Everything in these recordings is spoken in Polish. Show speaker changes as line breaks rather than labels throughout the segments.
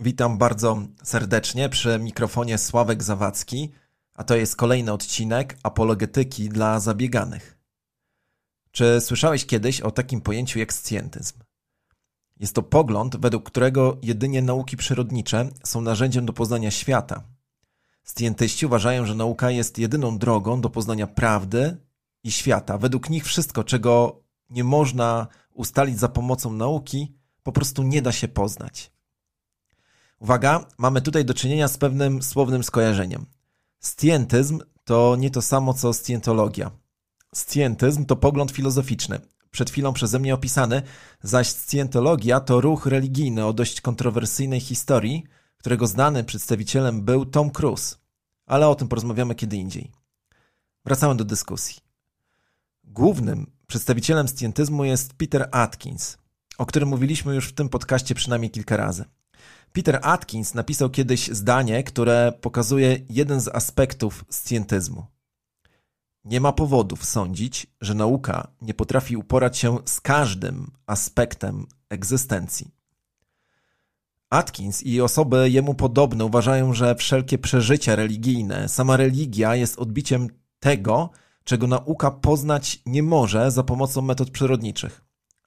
Witam bardzo serdecznie przy mikrofonie Sławek Zawadzki, a to jest kolejny odcinek apologetyki dla zabieganych. Czy słyszałeś kiedyś o takim pojęciu jak scjentyzm? Jest to pogląd, według którego jedynie nauki przyrodnicze są narzędziem do poznania świata. Scjentyści uważają, że nauka jest jedyną drogą do poznania prawdy i świata. Według nich wszystko, czego nie można ustalić za pomocą nauki, po prostu nie da się poznać. Uwaga, mamy tutaj do czynienia z pewnym słownym skojarzeniem. Scjentyzm to nie to samo co scjentologia. Scjentyzm to pogląd filozoficzny, przed chwilą przeze mnie opisany, zaś scjentologia to ruch religijny o dość kontrowersyjnej historii, którego znanym przedstawicielem był Tom Cruise. Ale o tym porozmawiamy kiedy indziej. Wracamy do dyskusji. Głównym przedstawicielem scjentyzmu jest Peter Atkins, o którym mówiliśmy już w tym podcaście przynajmniej kilka razy. Peter Atkins napisał kiedyś zdanie, które pokazuje jeden z aspektów scjentyzmu. Nie ma powodów sądzić, że nauka nie potrafi uporać się z każdym aspektem egzystencji. Atkins i osoby jemu podobne uważają, że wszelkie przeżycia religijne, sama religia jest odbiciem tego, czego nauka poznać nie może za pomocą metod przyrodniczych.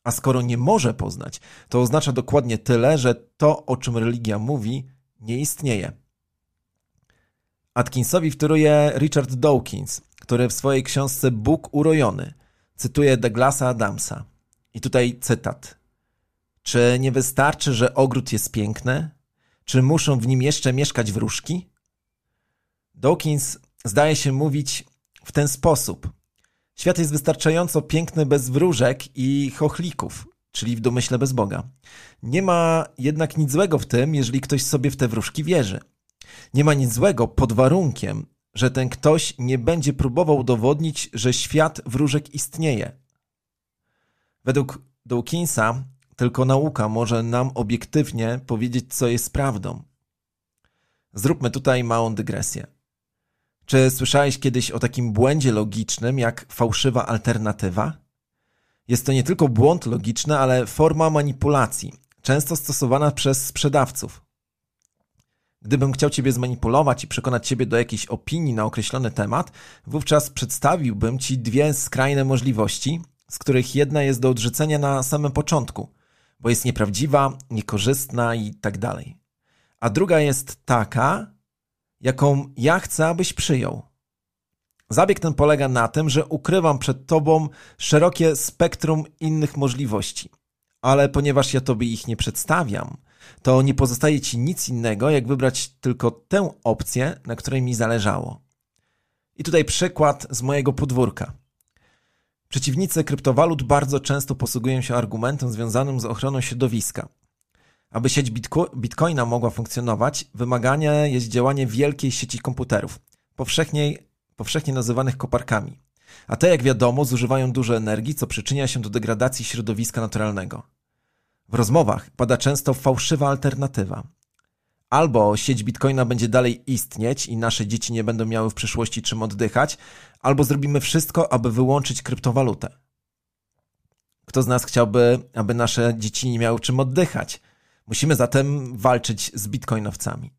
A skoro nie może poznać, to oznacza dokładnie tyle, że to, o czym religia mówi, nie istnieje. Atkinsowi wtóruje Richard Dawkins, który w swojej książce Bóg urojony cytuje Douglasa Adamsa. I tutaj cytat. Czy nie wystarczy, że ogród jest piękny? Czy muszą w nim jeszcze mieszkać wróżki? Dawkins zdaje się mówić w ten sposób. Świat jest wystarczająco piękny bez wróżek i chochlików, czyli w domyśle bez Boga. Nie ma jednak nic złego w tym, jeżeli ktoś sobie w te wróżki wierzy. Nie ma nic złego pod warunkiem, że ten ktoś nie będzie próbował udowodnić, że świat wróżek istnieje. Według Dawkinsa tylko nauka może nam obiektywnie powiedzieć, co jest prawdą. Zróbmy tutaj małą dygresję. Czy słyszałeś kiedyś o takim błędzie logicznym jak fałszywa alternatywa? Jest to nie tylko błąd logiczny, ale forma manipulacji, często stosowana przez sprzedawców. Gdybym chciał Ciebie zmanipulować i przekonać Ciebie do jakiejś opinii na określony temat, wówczas przedstawiłbym Ci dwie skrajne możliwości, z których jedna jest do odrzucenia na samym początku, bo jest nieprawdziwa, niekorzystna i tak dalej. A druga jest taka, jaką ja chcę, abyś przyjął. Zabieg ten polega na tym, że ukrywam przed Tobą szerokie spektrum innych możliwości. Ale ponieważ ja Tobie ich nie przedstawiam, to nie pozostaje Ci nic innego, jak wybrać tylko tę opcję, na której mi zależało. I tutaj przykład z mojego podwórka. Przeciwnicy kryptowalut bardzo często posługują się argumentem związanym z ochroną środowiska. Aby sieć Bitcoina mogła funkcjonować, wymagane jest działanie wielkiej sieci komputerów, powszechnie, nazywanych koparkami. A te, jak wiadomo, zużywają dużo energii, co przyczynia się do degradacji środowiska naturalnego. W rozmowach pada często fałszywa alternatywa. Albo sieć Bitcoina będzie dalej istnieć i nasze dzieci nie będą miały w przyszłości czym oddychać, albo zrobimy wszystko, aby wyłączyć kryptowalutę. Kto z nas chciałby, aby nasze dzieci nie miały czym oddychać? Musimy zatem walczyć z bitcoinowcami.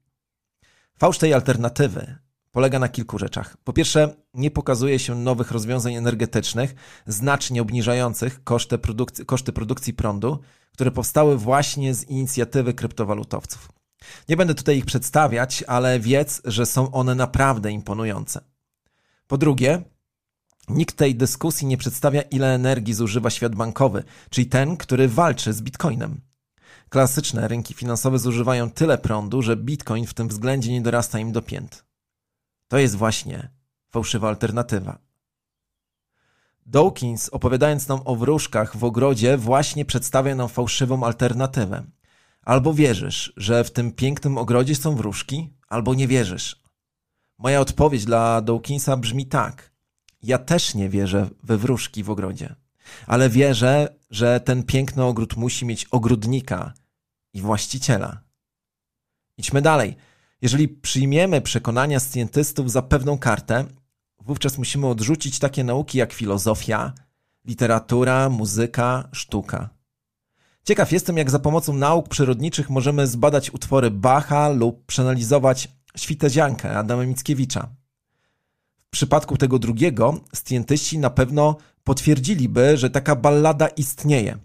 Fałsz tej alternatywy polega na kilku rzeczach. Po pierwsze, nie pokazuje się nowych rozwiązań energetycznych, znacznie obniżających koszty produkcji, koszty produkcji prądu, które powstały właśnie z inicjatywy kryptowalutowców. Nie będę tutaj ich przedstawiać, ale wiedz, że są one naprawdę imponujące. Po drugie, nikt tej dyskusji nie przedstawia, ile energii zużywa świat bankowy, czyli ten, który walczy z bitcoinem. Klasyczne rynki finansowe zużywają tyle prądu, że bitcoin w tym względzie nie dorasta im do pięt. To jest właśnie fałszywa alternatywa. Dawkins, opowiadając nam o wróżkach w ogrodzie, właśnie przedstawia nam fałszywą alternatywę. Albo wierzysz, że w tym pięknym ogrodzie są wróżki, albo nie wierzysz. Moja odpowiedź dla Dawkinsa brzmi tak. Ja też nie wierzę we wróżki w ogrodzie, ale wierzę, że ten piękny ogród musi mieć ogrodnika i właściciela. Idźmy dalej. Jeżeli przyjmiemy przekonania scjentystów za pewną kartę, wówczas musimy odrzucić takie nauki jak filozofia, literatura, muzyka, sztuka. Ciekaw jestem, jak za pomocą nauk przyrodniczych możemy zbadać utwory Bacha lub przeanalizować Świteziankę Adama Mickiewicza. W przypadku tego drugiego, stjętyści na pewno potwierdziliby, że taka ballada istnieje.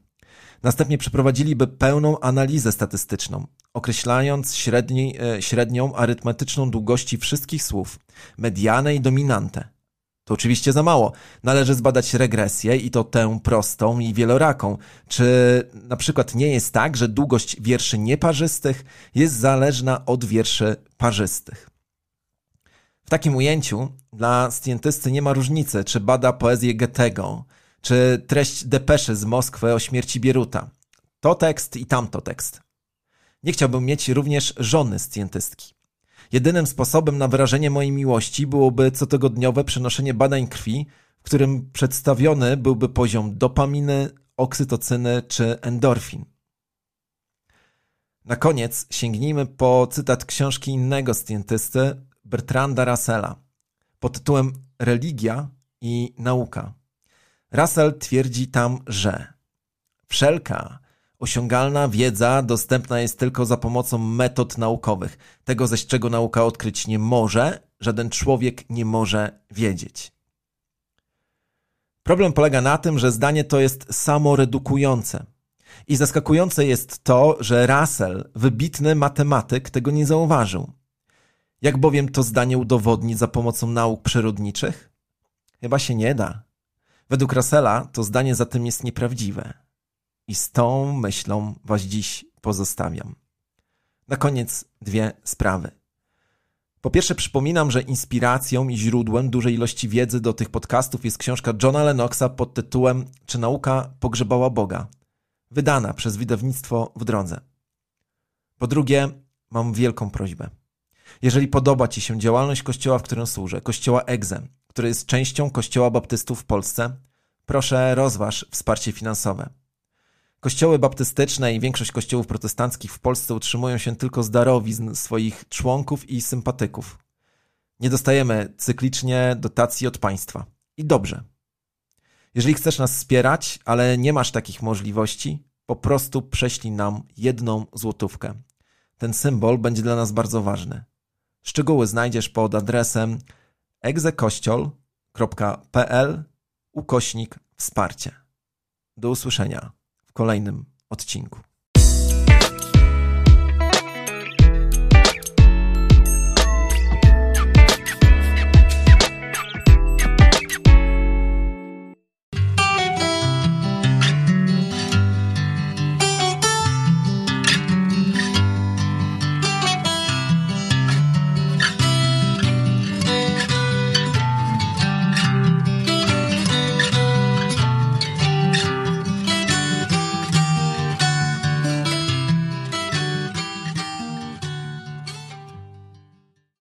Następnie przeprowadziliby pełną analizę statystyczną, określając średni, e, średnią arytmetyczną długości wszystkich słów, medianę i dominantę. To oczywiście za mało. Należy zbadać regresję i to tę prostą i wieloraką. Czy na przykład nie jest tak, że długość wierszy nieparzystych jest zależna od wierszy parzystych? W takim ujęciu dla scjentysty nie ma różnicy, czy bada poezję Goethego, czy treść depeszy z Moskwy o śmierci Bieruta. To tekst i tamto tekst. Nie chciałbym mieć również żony scjentystki. Jedynym sposobem na wyrażenie mojej miłości byłoby cotygodniowe przenoszenie badań krwi, w którym przedstawiony byłby poziom dopaminy, oksytocyny czy endorfin. Na koniec sięgnijmy po cytat książki innego scjentysty, Bertranda Russella, pod tytułem Religia i nauka. Russell twierdzi tam, że wszelka osiągalna wiedza dostępna jest tylko za pomocą metod naukowych. Tego zaś czego nauka odkryć nie może, żaden człowiek nie może wiedzieć. Problem polega na tym, że zdanie to jest samoredukujące. I zaskakujące jest to, że Russell, wybitny matematyk, tego nie zauważył. Jak bowiem to zdanie udowodnić za pomocą nauk przyrodniczych? Chyba się nie da. Według Russella to zdanie zatem jest nieprawdziwe. I z tą myślą Was dziś pozostawiam. Na koniec dwie sprawy. Po pierwsze, przypominam, że inspiracją i źródłem dużej ilości wiedzy do tych podcastów jest książka Johna Lennoxa pod tytułem Czy nauka pogrzebała Boga? Wydana przez wydawnictwo w drodze. Po drugie, mam wielką prośbę. Jeżeli podoba Ci się działalność kościoła, w którym służę, kościoła EGZE, który jest częścią kościoła baptystów w Polsce, proszę rozważ wsparcie finansowe. Kościoły baptystyczne i większość kościołów protestanckich w Polsce utrzymują się tylko z darowizn swoich członków i sympatyków. Nie dostajemy cyklicznie dotacji od państwa. I dobrze. Jeżeli chcesz nas wspierać, ale nie masz takich możliwości, po prostu prześlij nam jedną złotówkę. Ten symbol będzie dla nas bardzo ważny. Szczegóły znajdziesz pod adresem egzekościol.pl ukośnik wsparcie. Do usłyszenia w kolejnym odcinku.